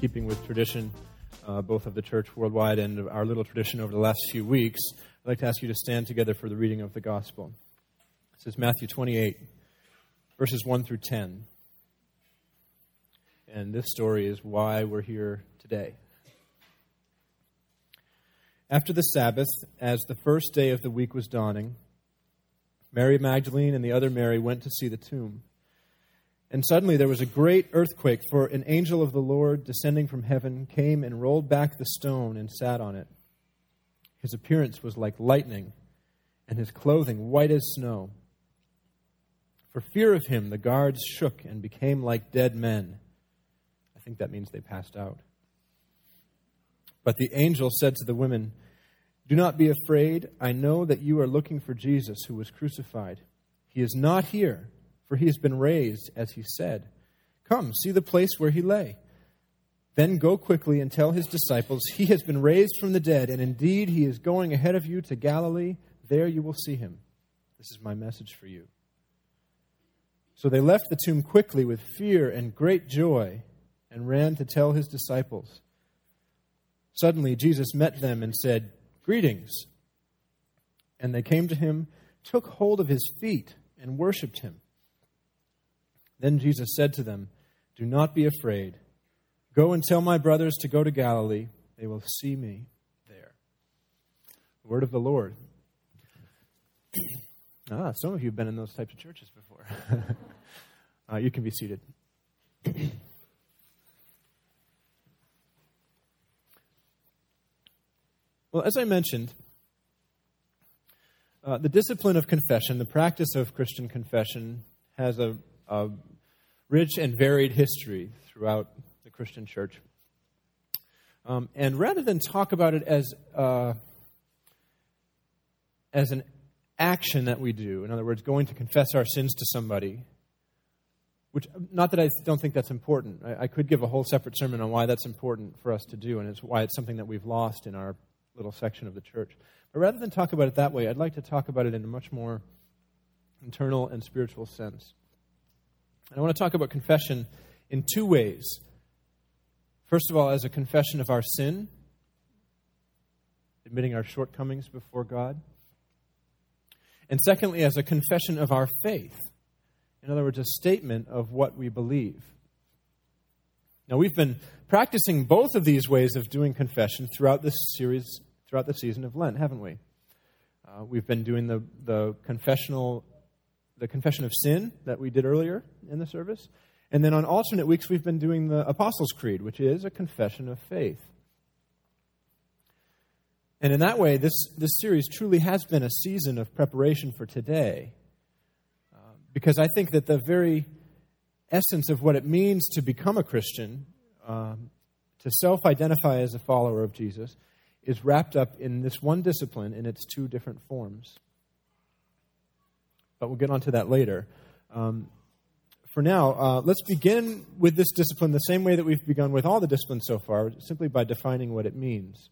keeping with tradition, uh, both of the church worldwide and of our little tradition over the last few weeks, I'd like to ask you to stand together for the reading of the gospel. This is Matthew 28, verses 1 through 10. And this story is why we're here today. After the Sabbath, as the first day of the week was dawning, Mary Magdalene and the other Mary went to see the tomb. And suddenly there was a great earthquake, for an angel of the Lord, descending from heaven, came and rolled back the stone and sat on it. His appearance was like lightning, and his clothing white as snow. For fear of him, the guards shook and became like dead men. I think that means they passed out. But the angel said to the women, Do not be afraid. I know that you are looking for Jesus who was crucified. He is not here for he has been raised, as he said. Come, see the place where he lay. Then go quickly and tell his disciples, He has been raised from the dead, and indeed he is going ahead of you to Galilee. There you will see him. This is my message for you. So they left the tomb quickly with fear and great joy and ran to tell his disciples. Suddenly Jesus met them and said, Greetings. And they came to him, took hold of his feet, and worshipped him. Then Jesus said to them, Do not be afraid. Go and tell my brothers to go to Galilee. They will see me there. The word of the Lord. ah, some of you have been in those types of churches before. uh, you can be seated. well, as I mentioned, uh, the discipline of confession, the practice of Christian confession, has a, a rich and varied history throughout the Christian church. Um, and rather than talk about it as, uh, as an action that we do, in other words, going to confess our sins to somebody, which, not that I don't think that's important. I, I could give a whole separate sermon on why that's important for us to do, and it's why it's something that we've lost in our little section of the church. But rather than talk about it that way, I'd like to talk about it in a much more internal and spiritual sense. And I want to talk about confession in two ways. First of all, as a confession of our sin, admitting our shortcomings before God. And secondly, as a confession of our faith. In other words, a statement of what we believe. Now, we've been practicing both of these ways of doing confession throughout this series, throughout the season of Lent, haven't we? Uh, we've been doing the, the confessional the confession of sin that we did earlier in the service. And then on alternate weeks, we've been doing the Apostles' Creed, which is a confession of faith. And in that way, this, this series truly has been a season of preparation for today. Uh, because I think that the very essence of what it means to become a Christian, um, to self identify as a follower of Jesus, is wrapped up in this one discipline in its two different forms but we'll get onto that later. Um, for now, uh, let's begin with this discipline the same way that we've begun with all the disciplines so far, simply by defining what it means.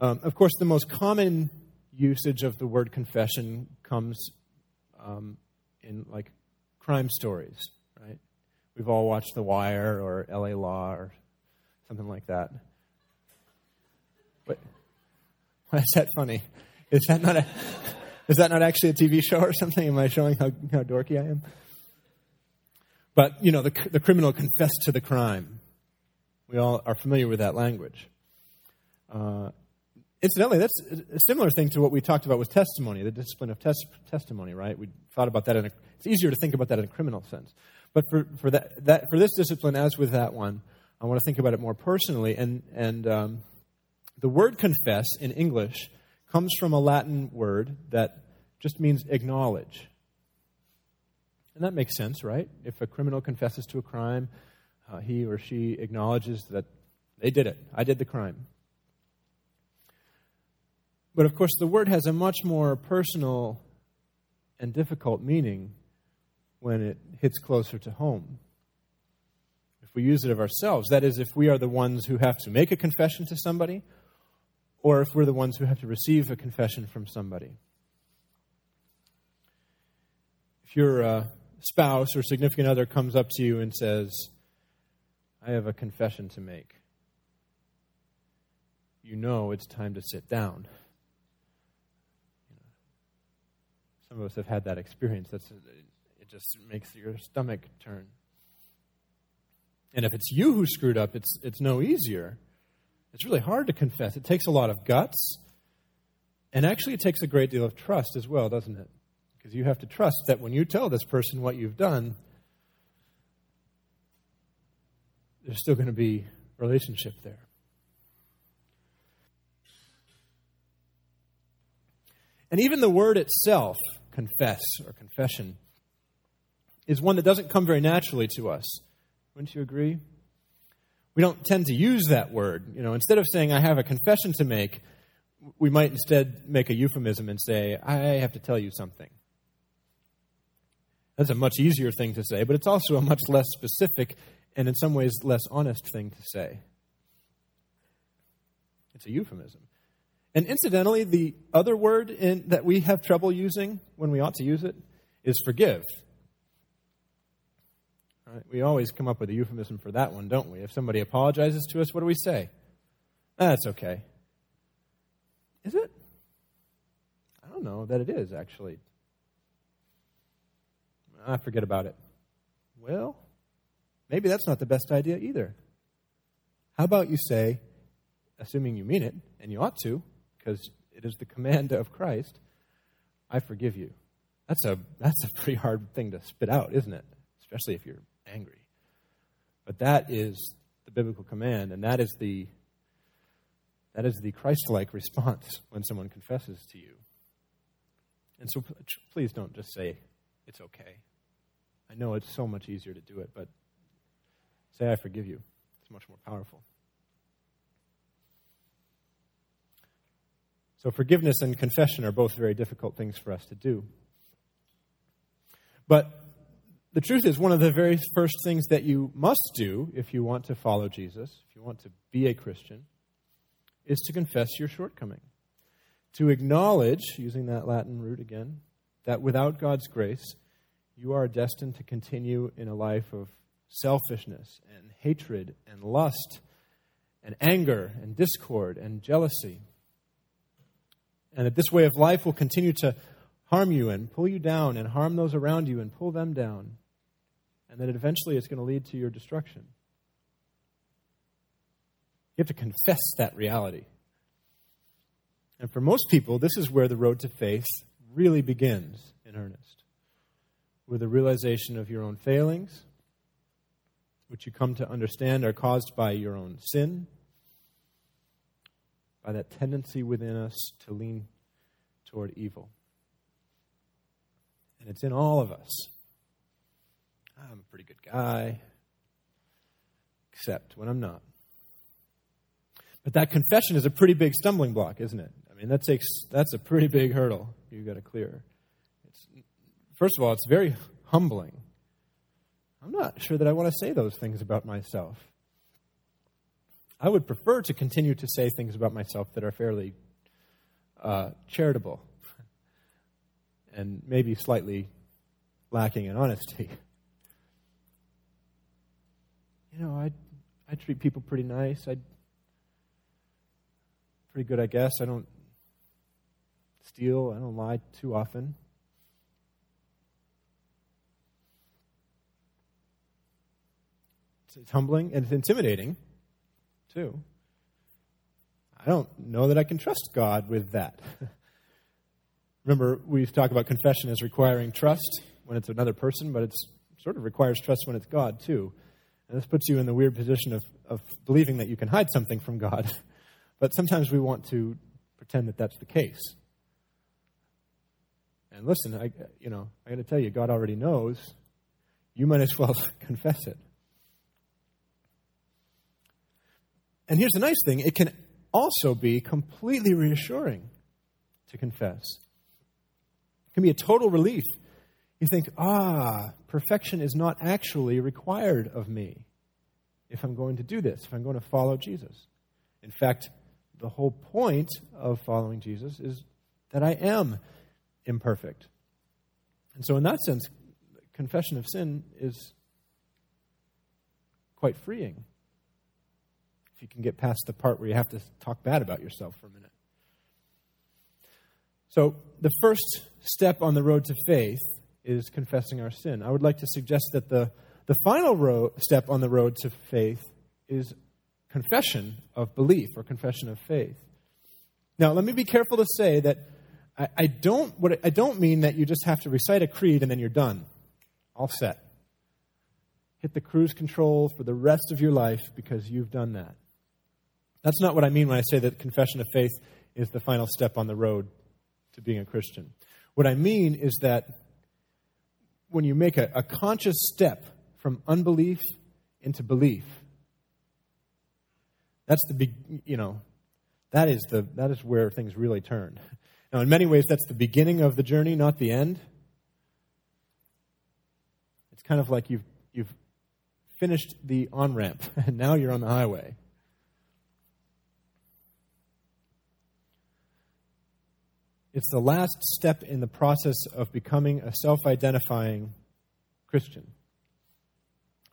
Um, of course, the most common usage of the word confession comes um, in like crime stories, right? We've all watched The Wire or L.A. Law or something like that. What? Why is that funny? Is that not a is that not actually a TV show or something? Am I showing how, how dorky I am? But, you know, the, the criminal confessed to the crime. We all are familiar with that language. Uh, incidentally, that's a similar thing to what we talked about with testimony, the discipline of tes- testimony, right? We thought about that in a, it's easier to think about that in a criminal sense. But for, for, that, that, for this discipline, as with that one, I want to think about it more personally. And, and um, the word confess in English comes from a Latin word that just means acknowledge. And that makes sense, right? If a criminal confesses to a crime, uh, he or she acknowledges that they did it. I did the crime. But of course, the word has a much more personal and difficult meaning when it hits closer to home. If we use it of ourselves, that is, if we are the ones who have to make a confession to somebody, or if we're the ones who have to receive a confession from somebody. If your uh, spouse or significant other comes up to you and says, I have a confession to make, you know it's time to sit down. Some of us have had that experience. That's, it just makes your stomach turn. And if it's you who screwed up, it's, it's no easier. It's really hard to confess. It takes a lot of guts. And actually, it takes a great deal of trust as well, doesn't it? Because you have to trust that when you tell this person what you've done, there's still going to be a relationship there. And even the word itself, confess or confession, is one that doesn't come very naturally to us. Wouldn't you agree? We don't tend to use that word. You know, instead of saying, I have a confession to make, we might instead make a euphemism and say, I have to tell you something. That's a much easier thing to say, but it's also a much less specific and, in some ways, less honest thing to say. It's a euphemism. And incidentally, the other word in, that we have trouble using when we ought to use it is forgive. Right? We always come up with a euphemism for that one, don't we? If somebody apologizes to us, what do we say? That's okay. Is it? I don't know that it is, actually. I forget about it. Well, maybe that's not the best idea either. How about you say, assuming you mean it, and you ought to, because it is the command of Christ, I forgive you. That's a, that's a pretty hard thing to spit out, isn't it? Especially if you're angry. But that is the biblical command, and that is the, that is the Christ like response when someone confesses to you. And so please don't just say, it's okay. I know it's so much easier to do it, but say, I forgive you. It's much more powerful. So, forgiveness and confession are both very difficult things for us to do. But the truth is, one of the very first things that you must do if you want to follow Jesus, if you want to be a Christian, is to confess your shortcoming. To acknowledge, using that Latin root again, that without God's grace, you are destined to continue in a life of selfishness and hatred and lust and anger and discord and jealousy. And that this way of life will continue to harm you and pull you down and harm those around you and pull them down. And that eventually it's going to lead to your destruction. You have to confess that reality. And for most people, this is where the road to faith really begins in earnest with a realization of your own failings, which you come to understand are caused by your own sin, by that tendency within us to lean toward evil. And it's in all of us. I'm a pretty good guy, except when I'm not. But that confession is a pretty big stumbling block, isn't it? I mean, that takes that's a pretty big hurdle you've got to clear. First of all, it's very humbling. I'm not sure that I want to say those things about myself. I would prefer to continue to say things about myself that are fairly uh, charitable and maybe slightly lacking in honesty. You know, I I treat people pretty nice. I pretty good, I guess. I don't steal. I don't lie too often. It's humbling and it's intimidating, too. I don't know that I can trust God with that. Remember, we talk about confession as requiring trust when it's another person, but it sort of requires trust when it's God, too. And this puts you in the weird position of, of believing that you can hide something from God. but sometimes we want to pretend that that's the case. And listen, I, you know, I got to tell you, God already knows you might as well confess it. And here's the nice thing it can also be completely reassuring to confess. It can be a total relief. You think, ah, perfection is not actually required of me if I'm going to do this, if I'm going to follow Jesus. In fact, the whole point of following Jesus is that I am imperfect. And so, in that sense, confession of sin is quite freeing if you can get past the part where you have to talk bad about yourself for a minute. So, the first step on the road to faith is confessing our sin. I would like to suggest that the, the final ro- step on the road to faith is confession of belief or confession of faith. Now, let me be careful to say that I, I don't, what, I don't mean that you just have to recite a creed and then you're done, all set. Hit the cruise control for the rest of your life because you've done that. That's not what I mean when I say that confession of faith is the final step on the road to being a Christian. What I mean is that when you make a, a conscious step from unbelief into belief, that's the big, you know, that is the that is where things really turn. Now, in many ways, that's the beginning of the journey, not the end. It's kind of like you've you've finished the on ramp, and now you're on the highway. It's the last step in the process of becoming a self identifying Christian.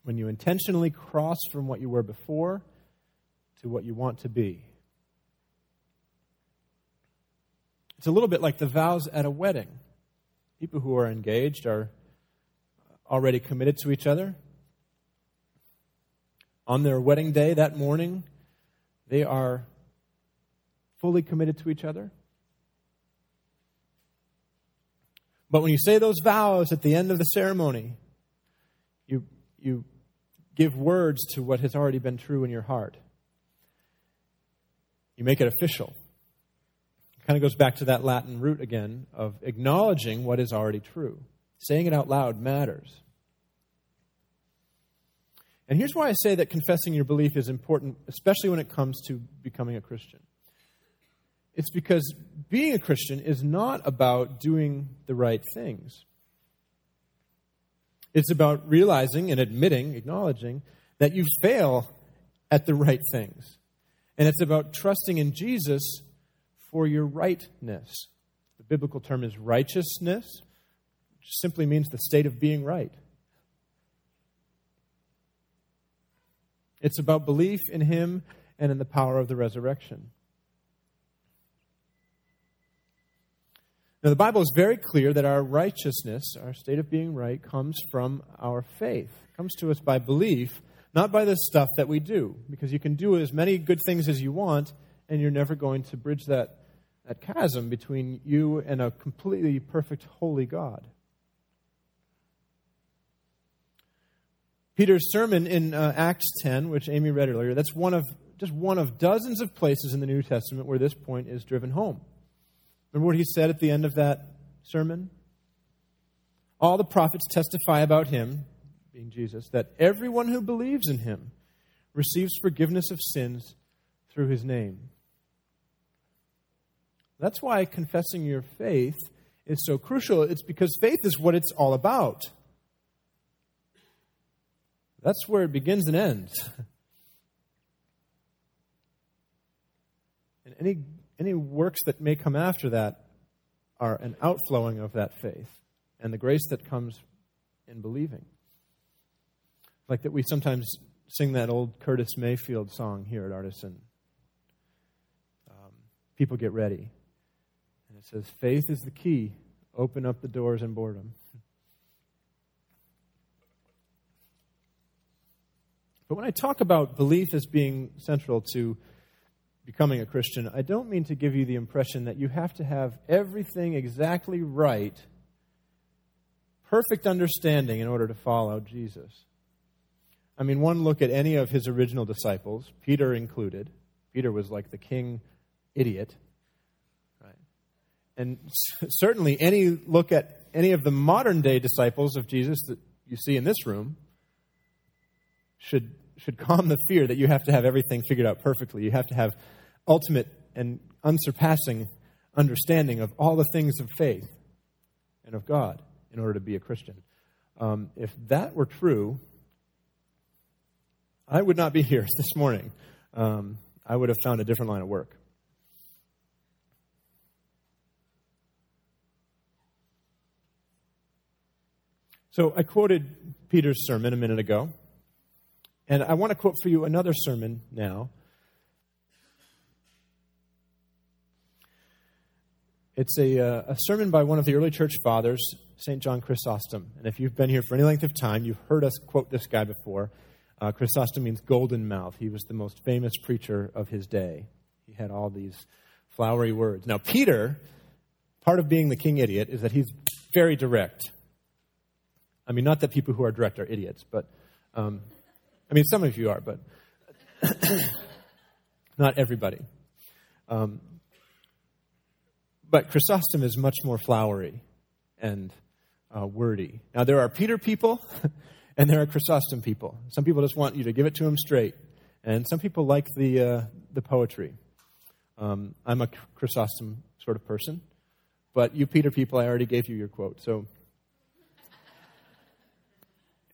When you intentionally cross from what you were before to what you want to be. It's a little bit like the vows at a wedding. People who are engaged are already committed to each other. On their wedding day that morning, they are fully committed to each other. But when you say those vows at the end of the ceremony, you, you give words to what has already been true in your heart. You make it official. It kind of goes back to that Latin root again of acknowledging what is already true. Saying it out loud matters. And here's why I say that confessing your belief is important, especially when it comes to becoming a Christian. It's because being a Christian is not about doing the right things. It's about realizing and admitting, acknowledging that you fail at the right things. And it's about trusting in Jesus for your rightness. The biblical term is righteousness, which simply means the state of being right. It's about belief in Him and in the power of the resurrection. Now, the Bible is very clear that our righteousness, our state of being right, comes from our faith. It comes to us by belief, not by the stuff that we do. Because you can do as many good things as you want, and you're never going to bridge that, that chasm between you and a completely perfect, holy God. Peter's sermon in uh, Acts 10, which Amy read earlier, that's one of just one of dozens of places in the New Testament where this point is driven home. Remember what he said at the end of that sermon? All the prophets testify about him, being Jesus, that everyone who believes in him receives forgiveness of sins through his name. That's why confessing your faith is so crucial. It's because faith is what it's all about. That's where it begins and ends. And any any works that may come after that are an outflowing of that faith and the grace that comes in believing. Like that we sometimes sing that old Curtis Mayfield song here at Artisan. Um, people get ready. And it says, Faith is the key. Open up the doors and boredom. But when I talk about belief as being central to becoming a Christian, I don't mean to give you the impression that you have to have everything exactly right, perfect understanding in order to follow Jesus. I mean, one look at any of his original disciples, Peter included. Peter was like the king idiot. Right? And certainly any look at any of the modern day disciples of Jesus that you see in this room should, should calm the fear that you have to have everything figured out perfectly. You have to have ultimate and unsurpassing understanding of all the things of faith and of God in order to be a Christian. Um, if that were true, I would not be here this morning. Um, I would have found a different line of work. So I quoted Peter's sermon a minute ago, and I want to quote for you another sermon now. It's a, uh, a sermon by one of the early church fathers, St. John Chrysostom. And if you've been here for any length of time, you've heard us quote this guy before. Uh, Chrysostom means golden mouth. He was the most famous preacher of his day. He had all these flowery words. Now, Peter, part of being the king idiot is that he's very direct. I mean, not that people who are direct are idiots, but um, I mean, some of you are, but not everybody. Um, but Chrysostom is much more flowery and uh, wordy. Now, there are Peter people and there are Chrysostom people. Some people just want you to give it to them straight, and some people like the, uh, the poetry. Um, I'm a Chrysostom sort of person, but you Peter people, I already gave you your quote. So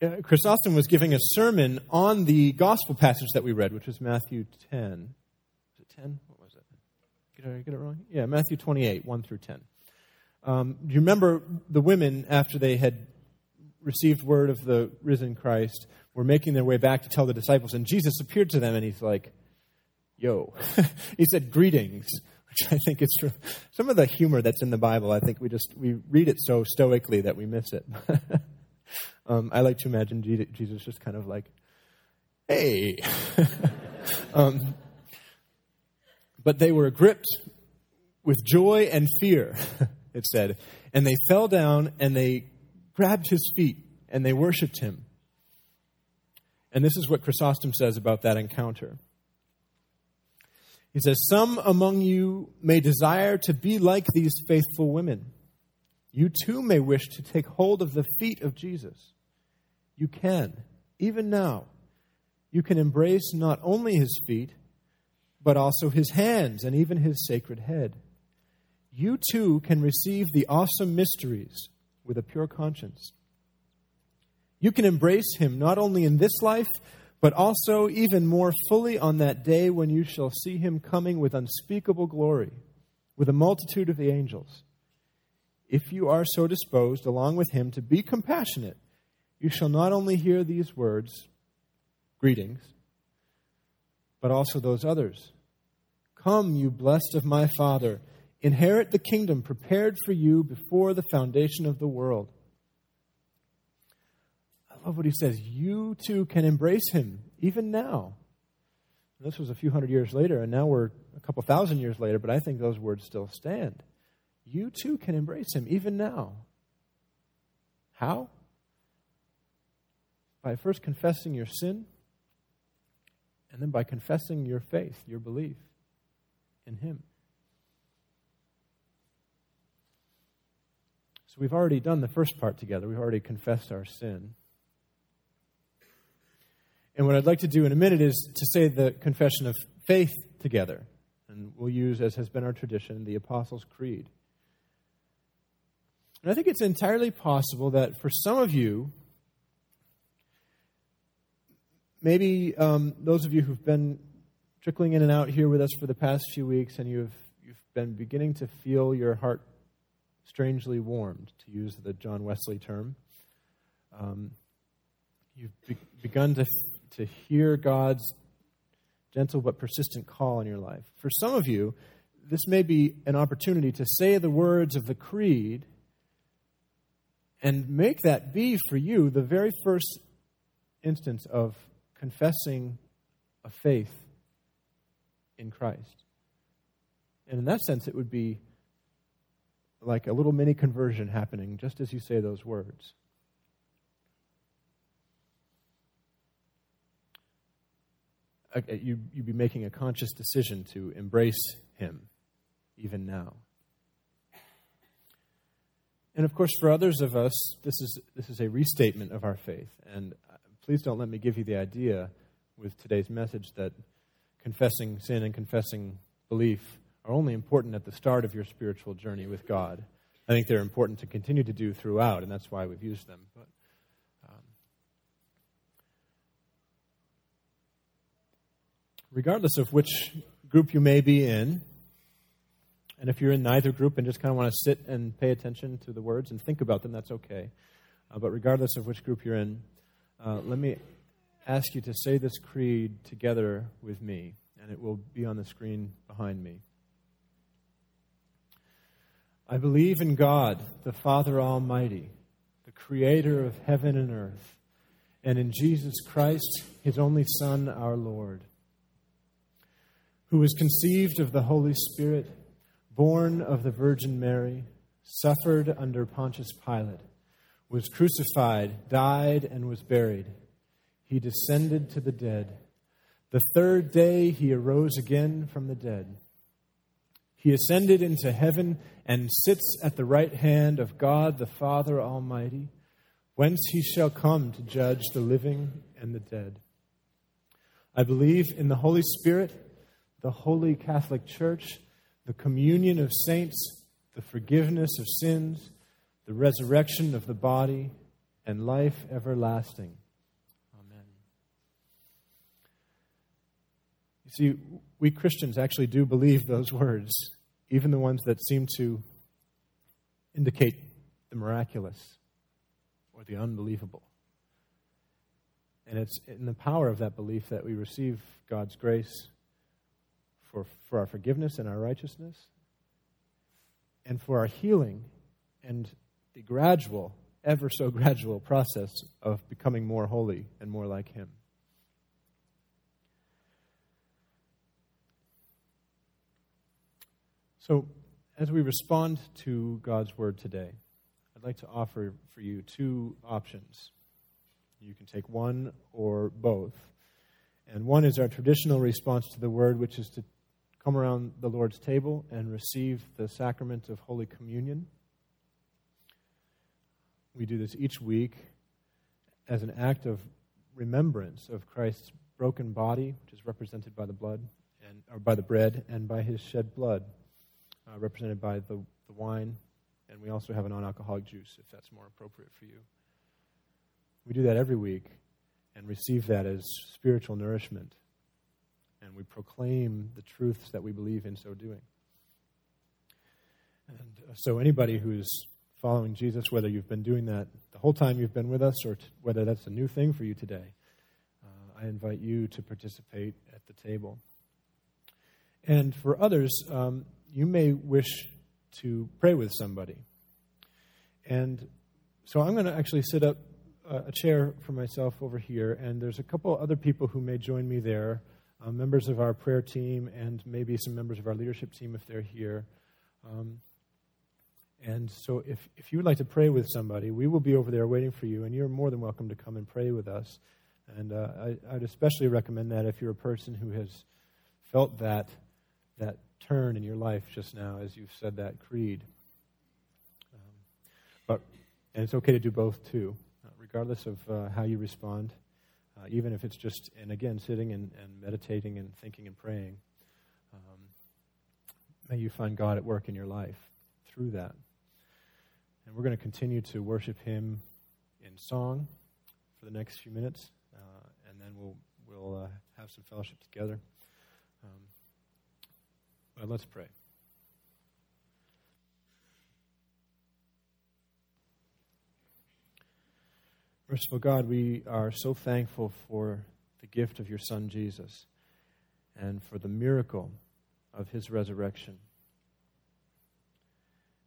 uh, Chrysostom was giving a sermon on the gospel passage that we read, which was Matthew 10. Is it 10? Did I get it wrong? Yeah, Matthew 28, 1 through 10. Um, do you remember the women, after they had received word of the risen Christ, were making their way back to tell the disciples, and Jesus appeared to them and he's like, Yo. he said, Greetings. Which I think is some of the humor that's in the Bible. I think we just we read it so stoically that we miss it. Um, I like to imagine Jesus just kind of like, hey. um, but they were gripped with joy and fear, it said. And they fell down and they grabbed his feet and they worshiped him. And this is what Chrysostom says about that encounter. He says, Some among you may desire to be like these faithful women. You too may wish to take hold of the feet of Jesus. You can, even now. You can embrace not only his feet, but also his hands and even his sacred head. You too can receive the awesome mysteries with a pure conscience. You can embrace him not only in this life, but also even more fully on that day when you shall see him coming with unspeakable glory, with a multitude of the angels. If you are so disposed, along with him, to be compassionate you shall not only hear these words, greetings, but also those others. Come, you blessed of my Father, inherit the kingdom prepared for you before the foundation of the world. I love what he says. You too can embrace him, even now. This was a few hundred years later, and now we're a couple thousand years later, but I think those words still stand. You too can embrace him, even now. How? by first confessing your sin and then by confessing your faith, your belief in Him. So we've already done the first part together. We've already confessed our sin. And what I'd like to do in a minute is to say the confession of faith together. And we'll use, as has been our tradition, the Apostles' Creed. And I think it's entirely possible that for some of you, maybe um, those of you who've been trickling in and out here with us for the past few weeks and you've, you've been beginning to feel your heart strangely warmed, to use the John Wesley term. Um, you've be- begun to, to hear God's gentle but persistent call in your life. For some of you, this may be an opportunity to say the words of the creed and make that be for you the very first instance of confessing a faith in Christ. And in that sense, it would be like a little mini conversion happening just as you say those words. You, you'd be making a conscious decision to embrace Him even now. And of course, for others of us, this is, this is a restatement of our faith. And uh, please don't let me give you the idea with today's message that confessing sin and confessing belief are only important at the start of your spiritual journey with God. I think they're important to continue to do throughout, and that's why we've used them. But um, regardless of which group you may be in, and if you're in neither group and just kind of want to sit and pay attention to the words and think about them, that's okay. Uh, but regardless of which group you're in, uh, let me ask you to say this creed together with me, and it will be on the screen behind me. I believe in God, the Father Almighty, the creator of heaven and earth, and in Jesus Christ, his only Son, our Lord, who was conceived of the Holy Spirit born of the Virgin Mary, suffered under Pontius Pilate, was crucified, died, and was buried. He descended to the dead. The third day he arose again from the dead. He ascended into heaven and sits at the right hand of God the Father Almighty, whence he shall come to judge the living and the dead. I believe in the Holy Spirit, the holy Catholic Church the communion of saints, the forgiveness of sins, the resurrection of the body, and life everlasting. Amen. You see, we Christians actually do believe those words, even the ones that seem to indicate the miraculous or the unbelievable. And it's in the power of that belief that we receive God's grace for, for our forgiveness and our righteousness, and for our healing and the gradual, ever so gradual process of becoming more holy and more like Him. So, as we respond to God's Word today, I'd like to offer for you two options. You can take one or both. And one is our traditional response to the Word, which is to come around the Lord's table and receive the sacrament of Holy Communion. We do this each week as an act of remembrance of Christ's broken body, which is represented by the blood and or by the bread, and by his shed blood, uh, represented by the, the wine. And we also have a non-alcoholic juice, if that's more appropriate for you. We do that every week and receive that as spiritual nourishment and we proclaim the truths that we believe in so doing. And uh, so, anybody who's following Jesus, whether you've been doing that the whole time you've been with us or t- whether that's a new thing for you today, uh, I invite you to participate at the table. And for others, um, you may wish to pray with somebody. And so I'm going to actually sit up uh, a chair for myself over here, and there's a couple other people who may join me there uh, members of our prayer team, and maybe some members of our leadership team if they're here. Um, and so, if, if you would like to pray with somebody, we will be over there waiting for you, and you're more than welcome to come and pray with us. And uh, I, would especially recommend that if you're a person who has felt that, that turn in your life just now as you've said that creed. Um, but, and it's okay to do both too, uh, regardless of uh, how you respond uh, even if it's just, and again, sitting and, and meditating and thinking and praying. Um, may you find God at work in your life through that. And we're going to continue to worship Him in song for the next few minutes, uh, and then we'll, we'll uh, have some fellowship together. Um, but let's pray. Merciful God, we are so thankful for the gift of your Son Jesus and for the miracle of his resurrection.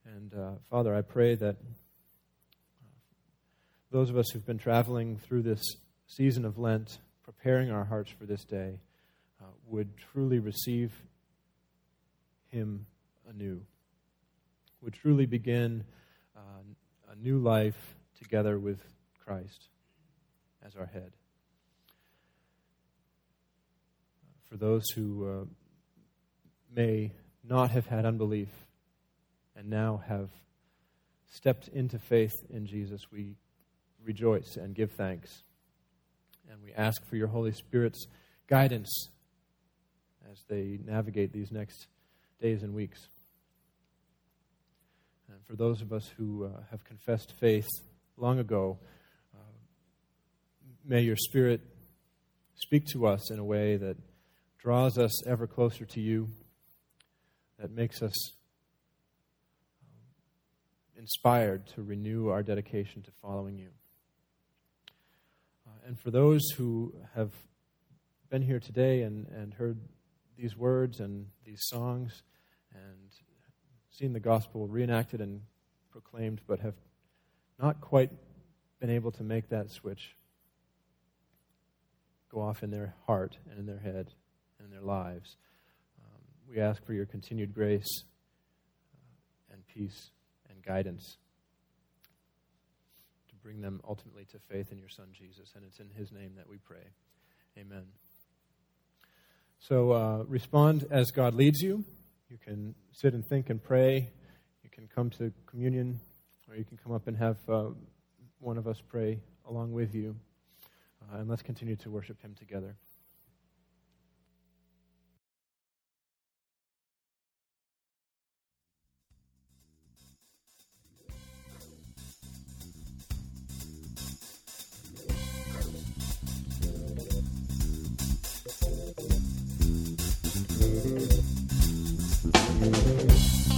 And uh, Father, I pray that those of us who've been traveling through this season of Lent, preparing our hearts for this day, uh, would truly receive him anew, would truly begin uh, a new life together with Christ as our head. For those who uh, may not have had unbelief and now have stepped into faith in Jesus, we rejoice and give thanks. And we ask for your Holy Spirit's guidance as they navigate these next days and weeks. And for those of us who uh, have confessed faith long ago, uh, may your Spirit speak to us in a way that draws us ever closer to you, that makes us um, inspired to renew our dedication to following you. Uh, and for those who have been here today and, and heard these words and these songs and seen the gospel reenacted and proclaimed, but have not quite been able to make that switch go off in their heart and in their head and in their lives. Um, we ask for your continued grace uh, and peace and guidance to bring them ultimately to faith in your Son Jesus. And it's in his name that we pray. Amen. So uh, respond as God leads you. You can sit and think and pray. You can come to communion, or you can come up and have uh, one of us pray along with you. Uh, and let's continue to worship Him together.